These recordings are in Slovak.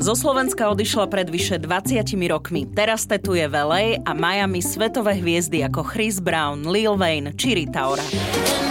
Zo Slovenska odišla pred vyše 20 rokmi. Teraz tetuje v a Miami svetové hviezdy ako Chris Brown, Lil Wayne či Rita Ora.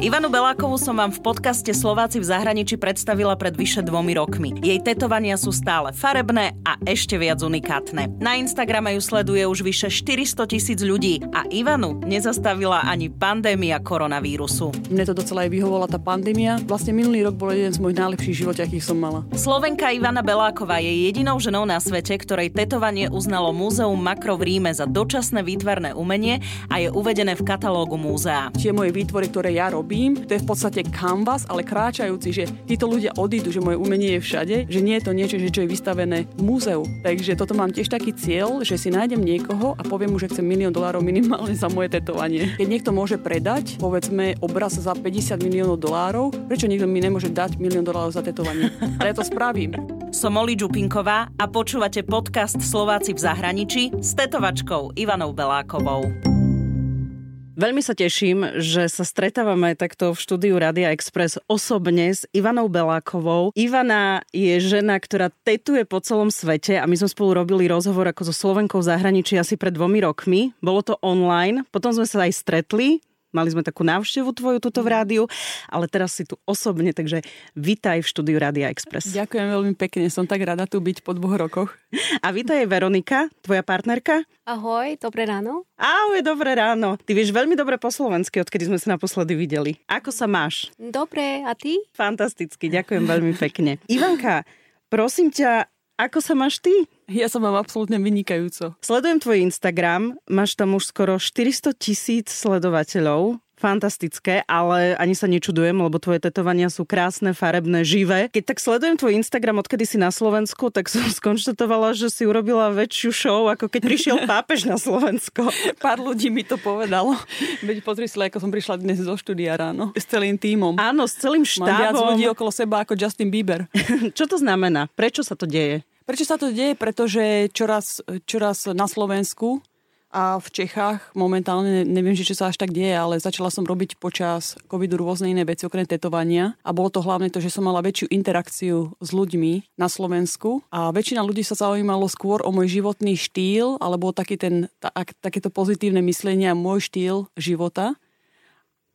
Ivanu Belákovú som vám v podcaste Slováci v zahraničí predstavila pred vyše dvomi rokmi. Jej tetovania sú stále farebné a ešte viac unikátne. Na Instagrame ju sleduje už vyše 400 tisíc ľudí a Ivanu nezastavila ani pandémia koronavírusu. Mne to docela aj vyhovovala tá pandémia. Vlastne minulý rok bol jeden z mojich najlepších životov, akých som mala. Slovenka Ivana Beláková je jedinou ženou na svete, ktorej tetovanie uznalo Múzeum Makro v Ríme za dočasné výtvarné umenie a je uvedené v katalógu múzea. Tie moje výtvory, ktoré ja robím, robím, to je v podstate canvas, ale kráčajúci, že títo ľudia odídu, že moje umenie je všade, že nie je to niečo, že čo je vystavené v múzeu. Takže toto mám tiež taký cieľ, že si nájdem niekoho a poviem mu, že chcem milión dolárov minimálne za moje tetovanie. Keď niekto môže predať, povedzme, obraz za 50 miliónov dolárov, prečo niekto mi nemôže dať milión dolárov za tetovanie? Ale ja to spravím. Som Oli Čupinková a počúvate podcast Slováci v zahraničí s tetovačkou Ivanou Belákovou. Veľmi sa teším, že sa stretávame takto v štúdiu Radia Express osobne s Ivanou Belákovou. Ivana je žena, ktorá tetuje po celom svete a my sme spolu robili rozhovor ako so Slovenkou v zahraničí asi pred dvomi rokmi. Bolo to online, potom sme sa aj stretli, Mali sme takú návštevu tvoju tuto v rádiu, ale teraz si tu osobne, takže vitaj v štúdiu Rádia Express. Ďakujem veľmi pekne, som tak rada tu byť po dvoch rokoch. A vitaj Veronika, tvoja partnerka. Ahoj, dobré ráno. Ahoj, dobré ráno. Ty vieš veľmi dobre po slovensky, odkedy sme sa naposledy videli. Ako sa máš? Dobre, a ty? Fantasticky, ďakujem veľmi pekne. Ivanka, prosím ťa, ako sa máš ty? Ja sa mám absolútne vynikajúco. Sledujem tvoj Instagram, máš tam už skoro 400 tisíc sledovateľov fantastické, ale ani sa nečudujem, lebo tvoje tetovania sú krásne, farebné, živé. Keď tak sledujem tvoj Instagram, odkedy si na Slovensku, tak som skonštatovala, že si urobila väčšiu show, ako keď prišiel pápež na Slovensko. Pár ľudí mi to povedalo. Veď pozri si, ako som prišla dnes zo štúdia ráno. S celým tímom. Áno, s celým štábom. Mám viac ľudí okolo seba ako Justin Bieber. Čo to znamená? Prečo sa to deje? Prečo sa to deje? Pretože čoraz, čoraz na Slovensku a v Čechách momentálne, neviem, že čo sa až tak deje, ale začala som robiť počas covidu rôzne iné veci, okrem tetovania. A bolo to hlavne to, že som mala väčšiu interakciu s ľuďmi na Slovensku. A väčšina ľudí sa zaujímalo skôr o môj životný štýl, alebo taký ten, ta, takéto pozitívne myslenie a môj štýl života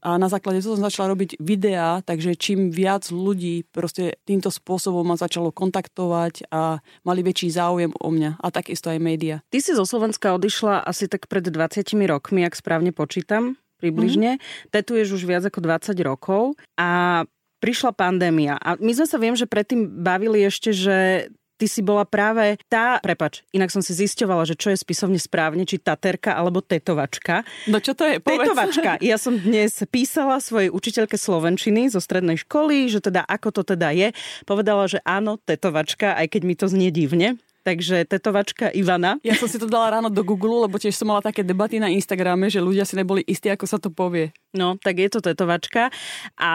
a na základe toho som začala robiť videá, takže čím viac ľudí proste týmto spôsobom ma začalo kontaktovať a mali väčší záujem o mňa a takisto aj média. Ty si zo Slovenska odišla asi tak pred 20 rokmi, ak správne počítam, približne. Mm-hmm. Tetuješ už viac ako 20 rokov a prišla pandémia. A my sme sa viem, že predtým bavili ešte, že ty si bola práve tá, prepač, inak som si zisťovala, že čo je spisovne správne, či taterka alebo tetovačka. No čo to je? Povedz. Tetovačka. Ja som dnes písala svojej učiteľke slovenčiny zo strednej školy, že teda ako to teda je. Povedala, že áno, tetovačka, aj keď mi to znie divne. Takže tetovačka Ivana. Ja som si to dala ráno do Google, lebo tiež som mala také debaty na Instagrame, že ľudia si neboli istí, ako sa to povie. No, tak je to tetovačka. A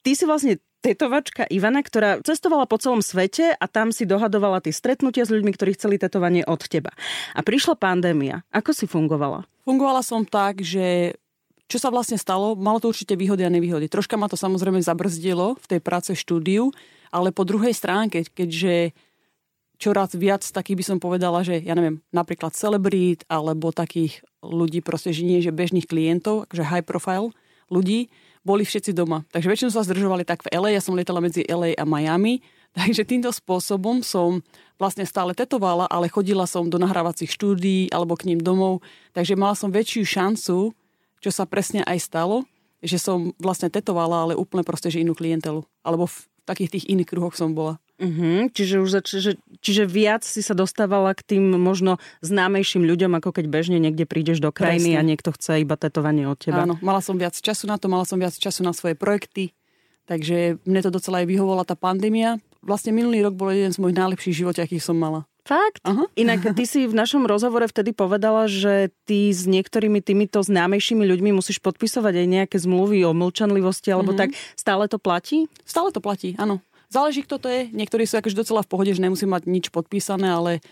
ty si vlastne tetovačka Ivana, ktorá cestovala po celom svete a tam si dohadovala tie stretnutia s ľuďmi, ktorí chceli tetovanie od teba. A prišla pandémia. Ako si fungovala? Fungovala som tak, že čo sa vlastne stalo, malo to určite výhody a nevýhody. Troška ma to samozrejme zabrzdilo v tej práce štúdiu, ale po druhej stránke, keďže čoraz viac takých by som povedala, že ja neviem, napríklad celebrít alebo takých ľudí, proste, že nie, že bežných klientov, akože high profile ľudí, boli všetci doma. Takže väčšinou sa zdržovali tak v LA, ja som lietala medzi LA a Miami, takže týmto spôsobom som vlastne stále tetovala, ale chodila som do nahrávacích štúdií alebo k ním domov, takže mala som väčšiu šancu, čo sa presne aj stalo, že som vlastne tetovala, ale úplne proste, že inú klientelu. Alebo v takých tých iných kruhoch som bola. Uh-huh. Čiže, už zač- čiže, čiže viac si sa dostávala k tým možno známejším ľuďom, ako keď bežne niekde prídeš do krajiny Presne. a niekto chce iba tetovanie od teba. Áno, mala som viac času na to, mala som viac času na svoje projekty, takže mne to docela aj vyhovovala tá pandémia. Vlastne minulý rok bol jeden z mojich najlepších životov, akých som mala. Fakt? Aha. Inak ty si v našom rozhovore vtedy povedala, že ty s niektorými týmito známejšími ľuďmi musíš podpisovať aj nejaké zmluvy o mlčanlivosti, alebo mm-hmm. tak stále to platí? Stále to platí, áno. Záleží, kto to je. Niektorí sú akože docela v pohode, že nemusí mať nič podpísané, ale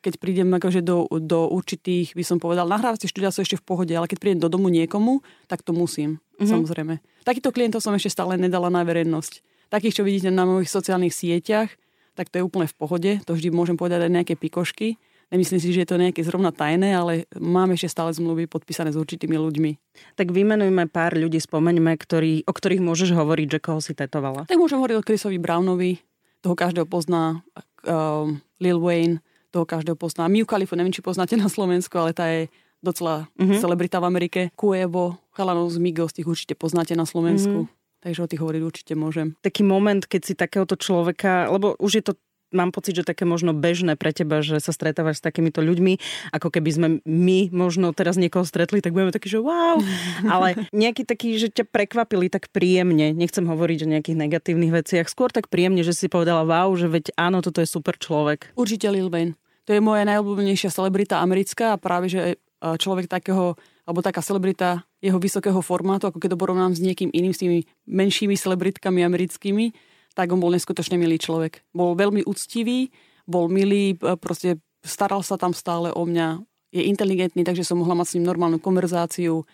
keď prídem akože do, do určitých, by som povedal, nahrávacie štúdia sú ešte v pohode, ale keď prídem do domu niekomu, tak to musím, mm-hmm. samozrejme. Takýchto klientov som ešte stále nedala na verejnosť. Takých, čo vidíte na mojich sociálnych sieťach, tak to je úplne v pohode. To vždy môžem povedať aj nejaké pikošky. Nemyslím si, že je to nejaké zrovna tajné, ale máme ešte stále zmluvy podpísané s určitými ľuďmi. Tak vymenujme pár ľudí, spomeňme, ktorý, o ktorých môžeš hovoriť, že koho si tetovala. Tak môžem hovoriť o Chrisovi Brownovi, toho každého pozná, uh, Lil Wayne, toho každého pozná. Miu Khalifu, neviem, či poznáte na Slovensku, ale tá je docela mm-hmm. celebrita v Amerike. Kuevo, chalanov z Migos, tých určite poznáte na Slovensku. Mm-hmm. Takže o tých hovoriť určite môžem. Taký moment, keď si takéhoto človeka, lebo už je to mám pocit, že také možno bežné pre teba, že sa stretávaš s takýmito ľuďmi, ako keby sme my možno teraz niekoho stretli, tak budeme takí, že wow, ale nejaký taký, že ťa prekvapili tak príjemne, nechcem hovoriť o nejakých negatívnych veciach, skôr tak príjemne, že si povedala wow, že veď áno, toto je super človek. Určite Lil Wayne. To je moja najobľúbenejšia celebrita americká a práve, že e, človek takého, alebo taká celebrita jeho vysokého formátu, ako keď to porovnám s niekým iným, s tými menšími celebritkami americkými, tak on bol neskutočne milý človek. Bol veľmi úctivý, bol milý, e, proste staral sa tam stále o mňa, je inteligentný, takže som mohla mať s ním normálnu konverzáciu.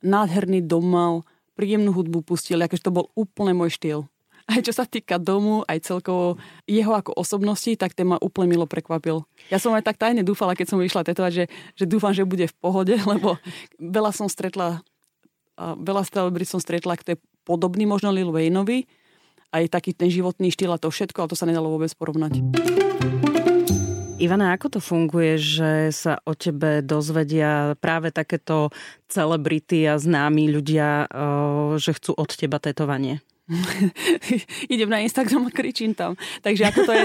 Nádherný dom mal, príjemnú hudbu pustil, akože to bol úplne môj štýl aj čo sa týka domu, aj celkovo jeho ako osobnosti, tak ten ma úplne milo prekvapil. Ja som aj tak tajne dúfala, keď som išla tetovať, že, že dúfam, že bude v pohode, lebo veľa som stretla, veľa celebrit som stretla, kto je podobný možno Lil Wayneovi, aj taký ten životný štýl a to všetko, ale to sa nedalo vôbec porovnať. Ivana, ako to funguje, že sa o tebe dozvedia práve takéto celebrity a známi ľudia, že chcú od teba tetovanie? idem na Instagram a kričím tam. Takže ako to je,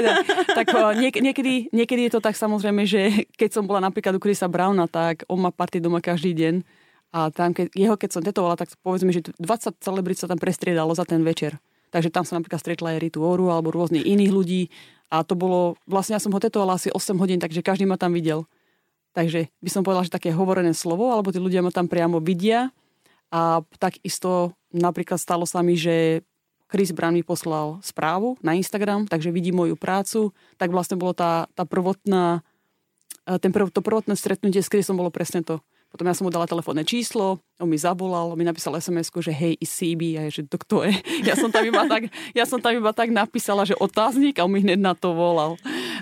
tak niek- niekedy, niekedy je to tak samozrejme, že keď som bola napríklad u Chrisa Browna, tak on má party doma každý deň a tam, keď, jeho keď som tetovala, tak povedzme, že 20 celebrit sa tam prestriedalo za ten večer. Takže tam som napríklad stretla aj Ritu Oru alebo rôznych iných ľudí a to bolo, vlastne ja som ho tetovala asi 8 hodín, takže každý ma tam videl. Takže by som povedala, že také hovorené slovo, alebo tí ľudia ma tam priamo vidia a takisto napríklad stalo sa mi, že Chris Brown mi poslal správu na Instagram, takže vidí moju prácu, tak vlastne bolo tá, tá prvotná, e, ten prv, to prvotné stretnutie s Chrisom bolo presne to. Potom ja som mu dala telefónne číslo, on mi zavolal, mi napísal sms že hej, is CB, a je, že to kto je? Ja som tam iba tak, ja som tam iba tak napísala, že otáznik a on mi hneď na to volal.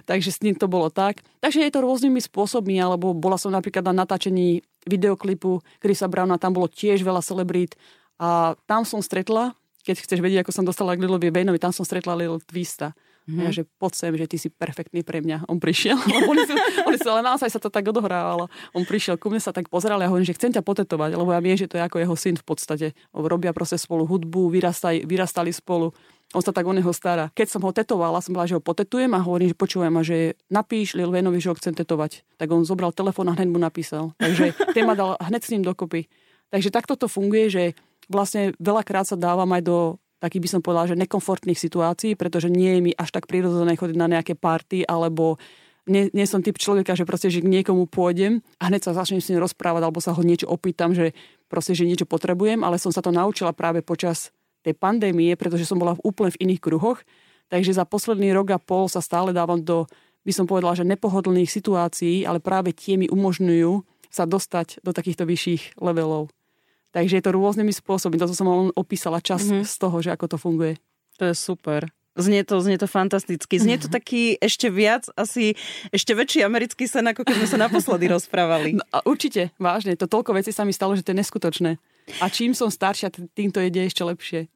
Takže s ním to bolo tak. Takže je to rôznymi spôsobmi, alebo bola som napríklad na natáčení videoklipu Chrisa Browna, tam bolo tiež veľa celebrít a tam som stretla keď chceš vedieť, ako som dostala k Lilovi Bejnovi, tam som stretla Lil Twista. Mm-hmm. Ja, že poď sem, že ty si perfektný pre mňa. On prišiel, oni sú, oni ale naozaj sa to tak odohrávalo. On prišiel ku mne, sa tak pozeral a ja hovorím, že chcem ťa potetovať, lebo ja viem, že to je ako jeho syn v podstate. Robia proste spolu hudbu, vyrastaj, vyrastali spolu. On sa tak o neho stará. Keď som ho tetovala, som bola, že ho potetujem a hovorím, že počúvam, a že napíš Lil Venovi, že ho chcem tetovať. Tak on zobral telefón a hneď mu napísal. Takže ten ma dal hneď s ním dokopy. Takže takto to funguje, že vlastne veľakrát sa dávam aj do takých by som povedala, že nekomfortných situácií, pretože nie je mi až tak prirodzené chodiť na nejaké party alebo nie, nie som typ človeka, že proste, že k niekomu pôjdem a hneď sa začnem s ním rozprávať alebo sa ho niečo opýtam, že proste, že niečo potrebujem, ale som sa to naučila práve počas tej pandémie, pretože som bola úplne v iných kruhoch. Takže za posledný rok a pol sa stále dávam do, by som povedala, že nepohodlných situácií, ale práve tie mi umožňujú sa dostať do takýchto vyšších levelov. Takže je to rôznymi spôsobmi. Toto som len opísala čas mm-hmm. z toho, že ako to funguje. To je super. Znie to, znie to fantasticky. Znie to taký ešte viac, asi ešte väčší americký sen, ako keď sme sa naposledy rozprávali. No, a určite, vážne. To toľko vecí sa mi stalo, že to je neskutočné. A čím som staršia, tým to ide ešte lepšie.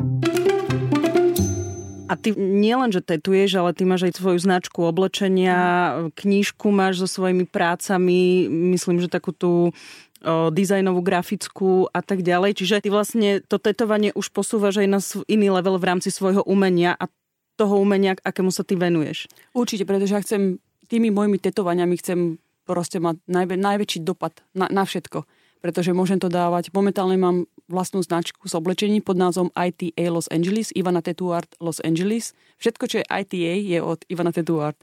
A ty nielen, že tetuješ, ale ty máš aj svoju značku oblečenia, knížku máš so svojimi prácami, myslím, že takú tú o, dizajnovú, grafickú a tak ďalej. Čiže ty vlastne to tetovanie už posúvaš aj na iný level v rámci svojho umenia a toho umenia, akému sa ty venuješ. Určite, pretože ja chcem tými mojimi tetovaniami chcem proste mať najvä, najväčší dopad na, na všetko. Pretože môžem to dávať. Momentálne mám vlastnú značku s oblečením pod názvom ITA Los Angeles, Ivana Tattoo Art Los Angeles. Všetko, čo je ITA, je od Ivana Tattoo Art.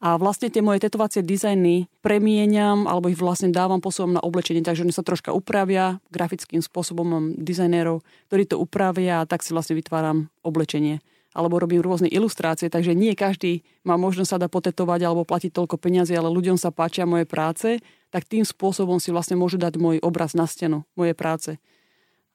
A vlastne tie moje tetovacie dizajny premieňam alebo ich vlastne dávam posúvam na oblečenie, takže oni sa troška upravia grafickým spôsobom. Mám dizajnérov, ktorí to upravia a tak si vlastne vytváram oblečenie. alebo robím rôzne ilustrácie, takže nie každý má možnosť sa dá potetovať alebo platiť toľko peniazy, ale ľuďom sa páčia moje práce, tak tým spôsobom si vlastne môžu dať môj obraz na stenu, moje práce.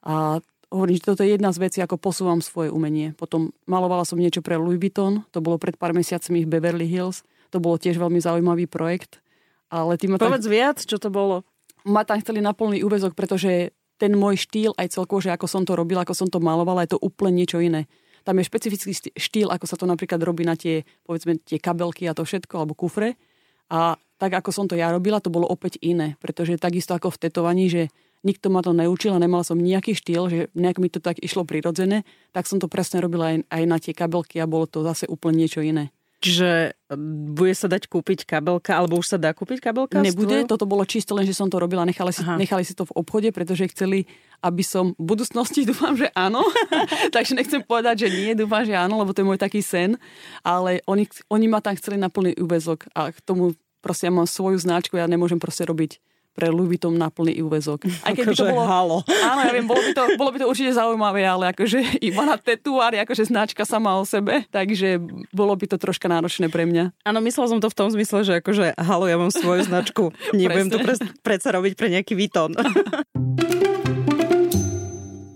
A hovorím, že toto je jedna z vecí, ako posúvam svoje umenie. Potom malovala som niečo pre Louis Vuitton, to bolo pred pár mesiacmi v Beverly Hills, to bolo tiež veľmi zaujímavý projekt. Ale tým Povedz tam, viac, čo to bolo. Ma tam chceli na plný úvezok, pretože ten môj štýl, aj celkovo, že ako som to robila, ako som to malovala, je to úplne niečo iné. Tam je špecifický štýl, ako sa to napríklad robí na tie, povedzme, tie kabelky a to všetko, alebo kufre. A tak, ako som to ja robila, to bolo opäť iné. Pretože takisto ako v tetovaní, že nikto ma to neučil a nemala som nejaký štýl, že nejak mi to tak išlo prirodzené, tak som to presne robila aj, aj na tie kabelky a bolo to zase úplne niečo iné. Čiže bude sa dať kúpiť kabelka, alebo už sa dá kúpiť kabelka? Nebude, toto bolo čisto len, že som to robila, nechali si, nechali si to v obchode, pretože chceli, aby som v budúcnosti, dúfam, že áno, takže nechcem povedať, že nie, dúfam, že áno, lebo to je môj taký sen, ale oni, oni ma tam chceli na plný úvezok a k tomu proste ja mám svoju značku, ja nemôžem proste robiť pre Louis Vuitton na plný úvezok. Aj keď akože by to bolo, halo. Áno, ja viem, bolo by, to, bolo by to určite zaujímavé, ale akože iba na tetuár akože značka sama o sebe, takže bolo by to troška náročné pre mňa. Áno, myslel som to v tom zmysle, že akože halo, ja mám svoju značku, nebudem to pre, predsa robiť pre nejaký Vuitton.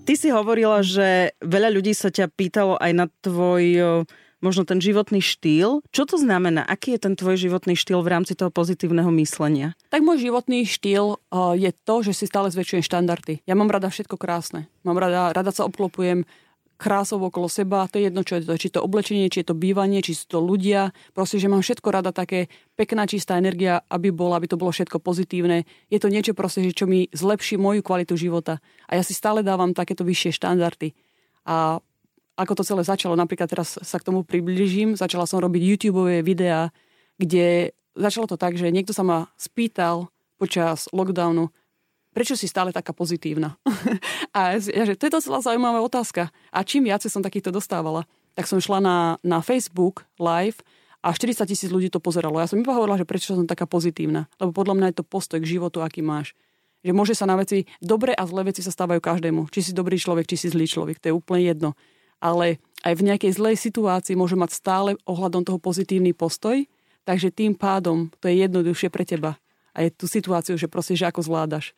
Ty si hovorila, že veľa ľudí sa ťa pýtalo aj na tvoj možno ten životný štýl. Čo to znamená? Aký je ten tvoj životný štýl v rámci toho pozitívneho myslenia? Tak môj životný štýl uh, je to, že si stále zväčšujem štandardy. Ja mám rada všetko krásne. Mám rada, rada sa obklopujem krásou okolo seba, to je jedno, čo je to, či to oblečenie, či je to bývanie, či sú to ľudia. Proste, že mám všetko rada také pekná, čistá energia, aby bola, aby to bolo všetko pozitívne. Je to niečo proste, čo mi zlepší moju kvalitu života. A ja si stále dávam takéto vyššie štandardy. A ako to celé začalo. Napríklad teraz sa k tomu približím. Začala som robiť YouTube videá, kde začalo to tak, že niekto sa ma spýtal počas lockdownu, prečo si stále taká pozitívna? a ja, že to je docela zaujímavá otázka. A čím viacej som takýchto dostávala, tak som šla na, na Facebook live a 40 tisíc ľudí to pozeralo. Ja som iba hovorila, že prečo som taká pozitívna. Lebo podľa mňa je to postoj k životu, aký máš. Že môže sa na veci, dobré a zlé veci sa stávajú každému. Či si dobrý človek, či si zlý človek. To je úplne jedno ale aj v nejakej zlej situácii môže mať stále ohľadom toho pozitívny postoj, takže tým pádom to je jednoduchšie pre teba. A je tú situáciu, že proste, že ako zvládaš.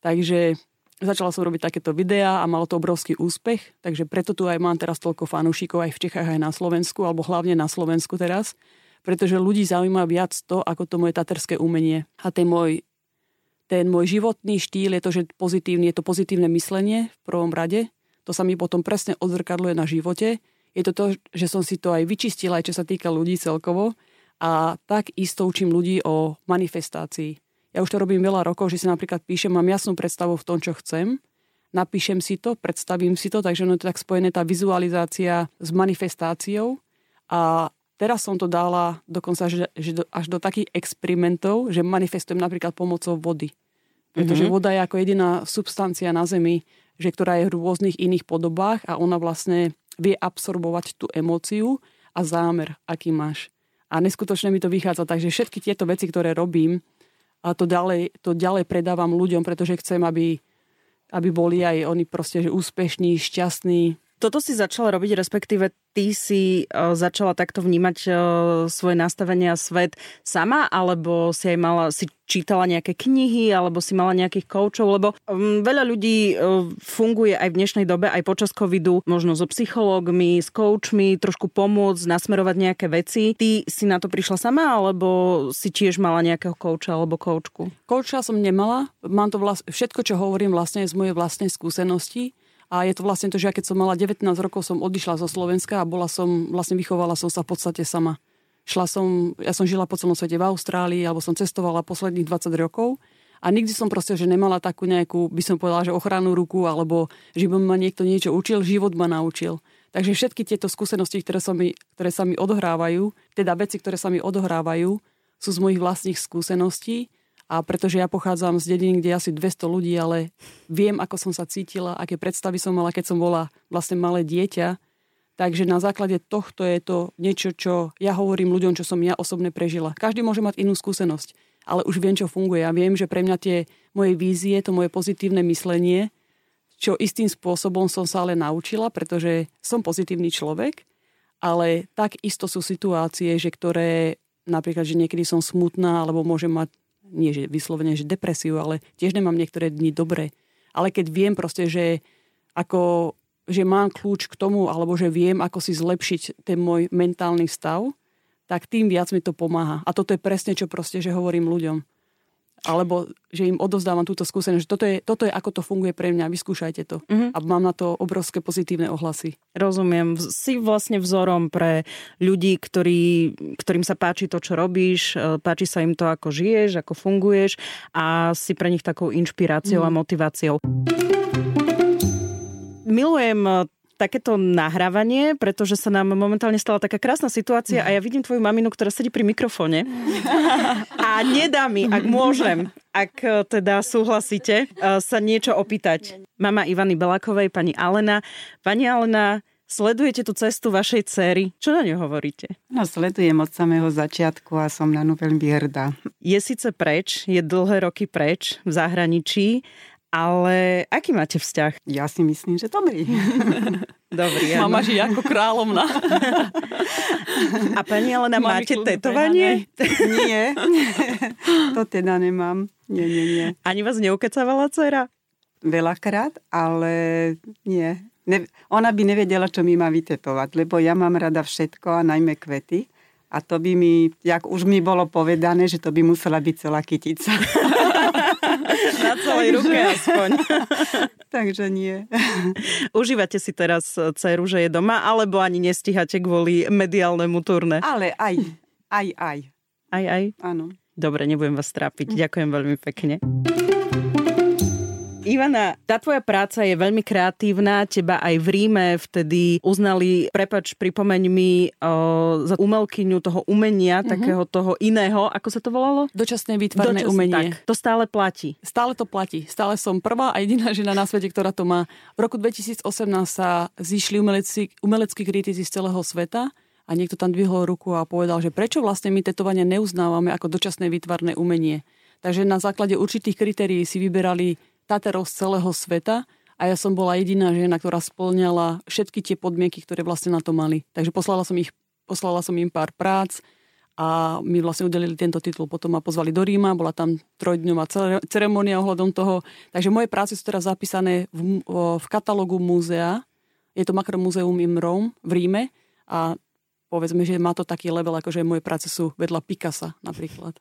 Takže začala som robiť takéto videá a malo to obrovský úspech, takže preto tu aj mám teraz toľko fanúšikov aj v Čechách, aj na Slovensku, alebo hlavne na Slovensku teraz, pretože ľudí zaujíma viac to, ako to moje taterské umenie. A ten môj, ten môj životný štýl je to, že pozitívny, je to pozitívne myslenie v prvom rade, to sa mi potom presne odzrkadluje na živote. Je to to, že som si to aj vyčistila, aj čo sa týka ľudí celkovo. A tak isto učím ľudí o manifestácii. Ja už to robím veľa rokov, že si napríklad píšem, mám jasnú predstavu v tom, čo chcem, napíšem si to, predstavím si to, takže ono je to tak spojené tá vizualizácia s manifestáciou. A teraz som to dala dokonca že, že do, až do takých experimentov, že manifestujem napríklad pomocou vody. Pretože mm-hmm. voda je ako jediná substancia na Zemi, že ktorá je v rôznych iných podobách a ona vlastne vie absorbovať tú emóciu a zámer, aký máš. A neskutočne mi to vychádza, takže všetky tieto veci, ktoré robím, a to ďalej, to ďalej predávam ľuďom, pretože chcem, aby, aby boli aj oni proste že úspešní, šťastní, toto si začala robiť, respektíve ty si uh, začala takto vnímať uh, svoje nastavenie a svet sama, alebo si aj mala, si čítala nejaké knihy, alebo si mala nejakých koučov, lebo um, veľa ľudí uh, funguje aj v dnešnej dobe, aj počas covidu, možno so psychológmi, s koučmi, trošku pomôcť, nasmerovať nejaké veci. Ty si na to prišla sama, alebo si tiež mala nejakého kouča alebo koučku? Kouča som nemala. Mám to vlast... všetko, čo hovorím vlastne z mojej vlastnej skúsenosti a je to vlastne to, že ja keď som mala 19 rokov, som odišla zo Slovenska a bola som, vlastne vychovala som sa v podstate sama. Šla som, ja som žila po celom svete v Austrálii, alebo som cestovala posledných 20 rokov a nikdy som proste, že nemala takú nejakú, by som povedala, že ochrannú ruku, alebo že by ma niekto niečo učil, život ma naučil. Takže všetky tieto skúsenosti, ktoré sa, mi, ktoré sa mi odohrávajú, teda veci, ktoré sa mi odohrávajú, sú z mojich vlastných skúseností a pretože ja pochádzam z dediny, kde je asi 200 ľudí, ale viem, ako som sa cítila, aké predstavy som mala, keď som bola vlastne malé dieťa. Takže na základe tohto je to niečo, čo ja hovorím ľuďom, čo som ja osobne prežila. Každý môže mať inú skúsenosť, ale už viem, čo funguje. Ja viem, že pre mňa tie moje vízie, to moje pozitívne myslenie, čo istým spôsobom som sa ale naučila, pretože som pozitívny človek ale takisto sú situácie, že ktoré napríklad, že niekedy som smutná, alebo môžem mať, nie že vyslovene, že depresiu, ale tiež nemám niektoré dni dobre. Ale keď viem proste, že ako že mám kľúč k tomu, alebo že viem, ako si zlepšiť ten môj mentálny stav, tak tým viac mi to pomáha. A toto je presne, čo proste, že hovorím ľuďom alebo že im odovzdávam túto skúsenosť, že toto je, toto je ako to funguje pre mňa, vyskúšajte to. Uh-huh. A mám na to obrovské pozitívne ohlasy. Rozumiem. Si vlastne vzorom pre ľudí, ktorí, ktorým sa páči to, čo robíš, e, páči sa im to, ako žiješ, ako funguješ a si pre nich takou inšpiráciou uh-huh. a motiváciou. Milujem takéto nahrávanie, pretože sa nám momentálne stala taká krásna situácia a ja vidím tvoju maminu, ktorá sedí pri mikrofóne a nedá mi, ak môžem, ak e, teda súhlasíte, e, sa niečo opýtať. Mama Ivany Belákovej, pani Alena. Pani Alena, Sledujete tú cestu vašej cery. Čo na ňu hovoríte? No, sledujem od samého začiatku a som na ňu veľmi hrdá. Je síce preč, je dlhé roky preč v zahraničí ale aký máte vzťah? Ja si myslím, že dobrý. Dobrý, áno. Mama žije ako kráľovna. A pani Elena, máte tetovanie? Nie, to teda nemám. Nie, nie, nie. Ani vás neukecávala dcera? Veľakrát, ale nie. Ne, ona by nevedela, čo mi má vytetovať, lebo ja mám rada všetko a najmä kvety. A to by mi, jak už mi bolo povedané, že to by musela byť celá kytica. Na celej ruke aspoň. Takže nie. Užívate si teraz dceru, že je doma, alebo ani nestíhate kvôli mediálnemu turné? Ale aj, aj, aj. Aj, aj? Áno. Dobre, nebudem vás trápiť. Ďakujem veľmi pekne. Ivana, tá tvoja práca je veľmi kreatívna, teba aj v Ríme vtedy uznali, prepač, pripomeň mi o, za umelkyňu toho umenia, mm-hmm. takého toho iného, ako sa to volalo? Dočasné výtvarné Dočasné, umenie. Tak, to stále platí. Stále to platí. Stále som prvá a jediná žena na svete, ktorá to má. V roku 2018 sa zišli umeleckí, umeleckí kritici z celého sveta a niekto tam dvihol ruku a povedal, že prečo vlastne my tetovanie neuznávame ako dočasné výtvarné umenie. Takže na základe určitých kritérií si vyberali Taterov z celého sveta a ja som bola jediná žena, ktorá splňala všetky tie podmienky, ktoré vlastne na to mali. Takže poslala som, ich, poslala som im pár prác a my vlastne udelili tento titul. Potom ma pozvali do Ríma, bola tam trojdňová ceremonia ohľadom toho. Takže moje práce sú teraz zapísané v, v katalógu múzea. Je to Makromúzeum im Rome v Ríme a povedzme, že má to taký level, ako že moje práce sú vedľa Picasa napríklad.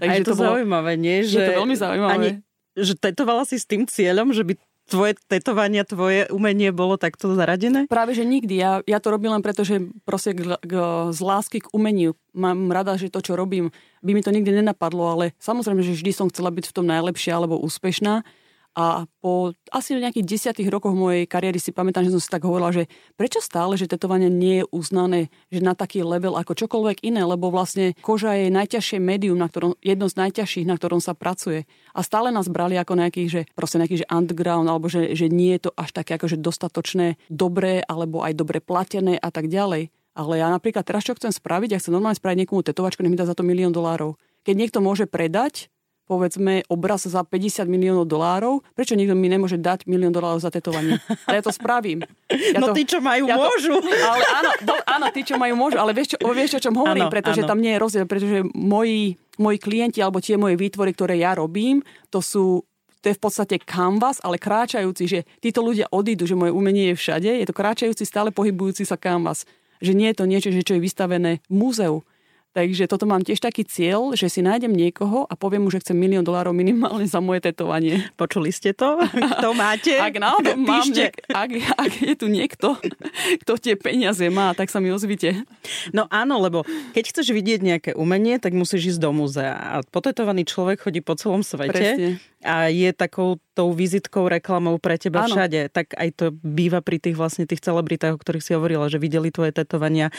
Takže a je to, to zaujímavé, nie? Že je to veľmi zaujímavé. Ani, že tetovala si s tým cieľom, že by tvoje tetovania, tvoje umenie bolo takto zaradené? Práve, že nikdy. Ja, ja to robím len preto, že proste k, k, z lásky k umeniu. Mám rada, že to, čo robím, by mi to nikdy nenapadlo, ale samozrejme, že vždy som chcela byť v tom najlepšia alebo úspešná. A po asi nejakých desiatých rokoch mojej kariéry si pamätám, že som si tak hovorila, že prečo stále, že tetovanie nie je uznané, že na taký level ako čokoľvek iné, lebo vlastne koža je najťažšie médium, na ktorom, jedno z najťažších, na ktorom sa pracuje. A stále nás brali ako nejaký, že proste nejaký, že underground, alebo že, že nie je to až také že dostatočné, dobré, alebo aj dobre platené a tak ďalej. Ale ja napríklad teraz, čo chcem spraviť, ja chcem normálne spraviť niekomu tetovačku, nech mi dá za to milión dolárov. Keď niekto môže predať povedzme obraz za 50 miliónov dolárov, prečo nikto mi nemôže dať milión dolárov za tetovanie? A ja to spravím. Ja no to, tí, čo majú, ja môžu. To, ale áno, do, áno, tí, čo majú, môžu. Ale vieš, čo, vieš o čom hovorím? Áno, pretože áno. tam nie je rozdiel, pretože moji, moji klienti alebo tie moje výtvory, ktoré ja robím, to sú to je v podstate canvas, ale kráčajúci, že títo ľudia odídu, že moje umenie je všade, je to kráčajúci, stále pohybujúci sa canvas. Že nie je to niečo, že čo je vystavené v múzeu. Takže toto mám tiež taký cieľ, že si nájdem niekoho a poviem mu, že chcem milión dolárov minimálne za moje tetovanie. Počuli ste to? Kto máte? Ak náhodou mám, niek- ak, ak je tu niekto, kto tie peniaze má, tak sa mi ozvite. No áno, lebo keď chceš vidieť nejaké umenie, tak musíš ísť do múzea. A potetovaný človek chodí po celom svete. Presne a je takou tou vizitkou, reklamou pre teba ano. všade. Tak aj to býva pri tých vlastne tých celebritách, o ktorých si hovorila, že videli tvoje tetovania.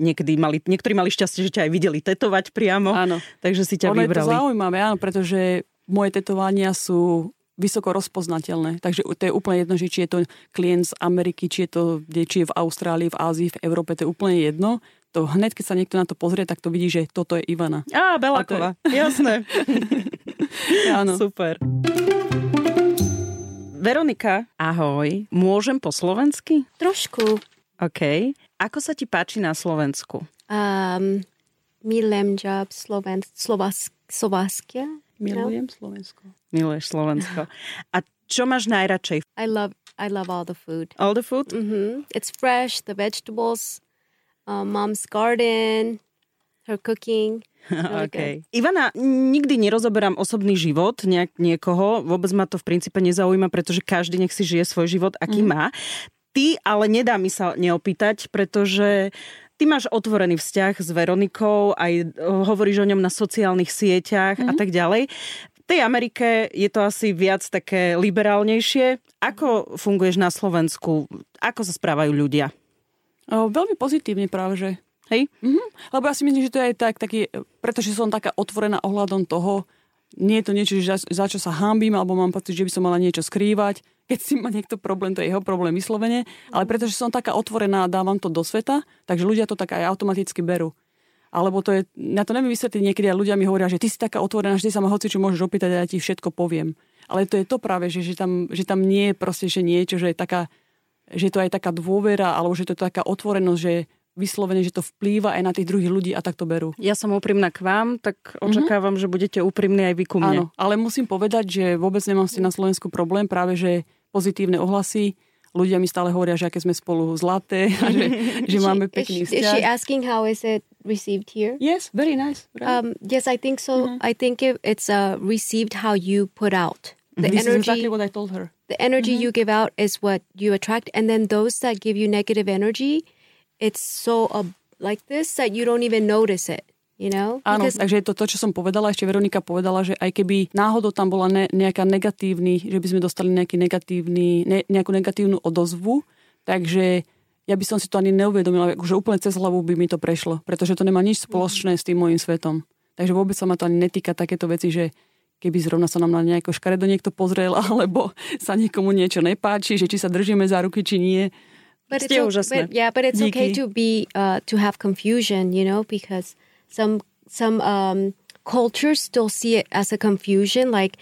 Niekedy mali, niektorí mali šťastie, že ťa aj videli tetovať priamo. Áno. Takže si ťa ono vybrali. je to zaujímavé, áno, pretože moje tetovania sú vysoko rozpoznateľné. Takže to je úplne jedno, že či je to klient z Ameriky, či je to či je v Austrálii, v Ázii, v Európe, to je úplne jedno to hneď, keď sa niekto na to pozrie, tak to vidí, že toto je Ivana. Á, Beláková, je... jasné. Áno. Super. Veronika, ahoj. Môžem po slovensky? Trošku. OK. Ako sa ti páči na Slovensku? Um, milem job Sloven, Slovas, Slovaskia. Milujem Slovensko. Miluješ Slovensko. A čo máš najradšej? I love I love all the food. All the food? hmm It's fresh, the vegetables, uh, mom's garden, her cooking. Really Okay. Ivana, nikdy nerozoberám osobný život nejak niekoho, vôbec ma to v princípe nezaujíma, pretože každý nech si žije svoj život, aký mm. má. Ty ale nedá mi sa neopýtať, pretože ty máš otvorený vzťah s Veronikou, aj eh, hovoríš o ňom na sociálnych sieťach mm. a tak ďalej. V tej Amerike je to asi viac také liberálnejšie. Ako funguješ na Slovensku? Ako sa správajú ľudia? O, veľmi pozitívne práve, že Hej? Mhm. Lebo ja si myslím, že to je aj tak, taký, pretože som taká otvorená ohľadom toho, nie je to niečo, za, za čo sa hambím, alebo mám pocit, že by som mala niečo skrývať. Keď si má niekto problém, to je jeho problém vyslovene. Ale pretože som taká otvorená a dávam to do sveta, takže ľudia to tak aj automaticky berú. Alebo to je, na to neviem vysvetliť niekedy a ľudia mi hovoria, že ty si taká otvorená, že ty sa ma hoci čo môžeš opýtať a ja ti všetko poviem. Ale to je to práve, že, že, tam, že tam nie je proste že niečo, že je taká, že to aj taká dôvera, alebo že to je taká otvorenosť, že vyslovene, že to vplýva aj na tých druhých ľudí a tak to berú. Ja som úprimná k vám, tak očakávam, že budete úprimní aj vy ku mne. Áno, ale musím povedať, že vôbec nemám s tým na Slovensku problém, práve že pozitívne ohlasy, ľudia mi stále hovoria, že aké sme spolu zlaté a že, že máme pekný is, she, is she vzťah. asking how is it received here? Yes, very nice. Right? Um, yes, I think so. I think it, it's uh, received how you put out. The This is energy, exactly what I told her. the energy you give out is what you attract, and then those that give you negative energy, it's so uh, like this that you don't even notice it. You know, Áno, Because- takže je to to, čo som povedala. Ešte Veronika povedala, že aj keby náhodou tam bola ne, nejaká negatívny, že by sme dostali nejaký negatívny, ne, nejakú negatívnu odozvu, takže ja by som si to ani neuvedomila, že úplne cez hlavu by mi to prešlo, pretože to nemá nič spoločné s tým môjim svetom. Takže vôbec sa ma to ani netýka takéto veci, že keby zrovna sa nám na nejako škaredo niekto pozrel, alebo sa niekomu niečo nepáči, že či sa držíme za ruky, či nie. But it's Ste o- but, yeah, but it's okay to be uh, to have confusion, you know, because some some um, cultures still see it as a confusion, like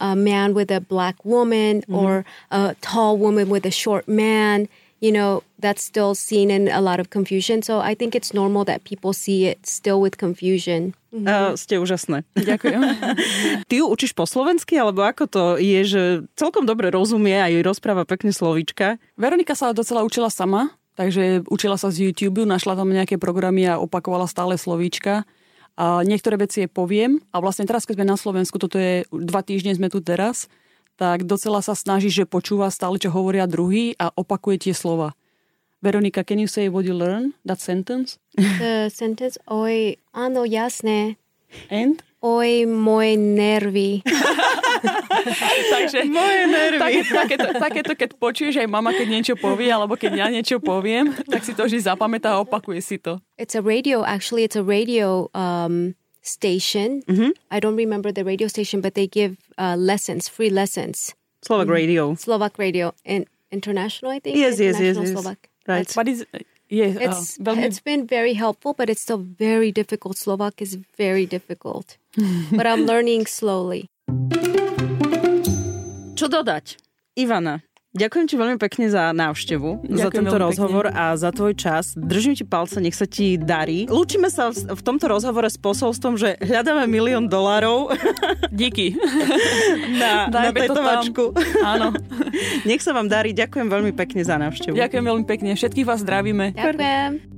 a man with a black woman or a tall woman with a short man. You know, that's still seen in a lot of confusion. So I think it's normal that people see it still with confusion. Uh, ste úžasné. Ďakujem. Ty ju učíš po slovensky, alebo ako to je, že celkom dobre rozumie a jej rozpráva pekne slovíčka? Veronika sa docela učila sama, takže učila sa z YouTube, našla tam nejaké programy a opakovala stále slovíčka. A niektoré veci jej poviem a vlastne teraz, keď sme na Slovensku, toto je dva týždne sme tu teraz, tak docela sa snaží, že počúva stále, čo hovoria druhý a opakuje tie slova. Veronika, can you say what you learn, that sentence? The sentence, oj, áno, jasné, And? oj, moje nervy. Takže Moje nervy. také, takéto, takéto, keď počuješ aj mama, keď niečo povie, alebo keď ja niečo poviem, tak si to vždy zapamätá a opakuje si to. It's a radio, actually, it's a radio um, station. I don't remember the radio station, but they give uh, lessons, free lessons. Slovak Radio. Slovak radio and international, I think. Yes, yes, yes, yes. Slovak. Right. That's- What is, yeah, uh, It's veľmi, it's been very helpful, but it's still very difficult. Slovak is very difficult, but I'm learning slowly. Čo dodať? Ivana, ďakujem ti veľmi pekne za návštevu, za Ďakujem tento veľmi rozhovor a za tvoj čas. Držím ti palce, nech sa ti darí. Lúčime sa v, v tomto rozhovore s posolstvom, že hľadáme milión dolárov díky. na, na Dajme tetovačku. Áno. Nech sa vám darí. Ďakujem veľmi pekne za návštevu. Ďakujem veľmi pekne. Všetkých vás zdravíme. Ďakujem.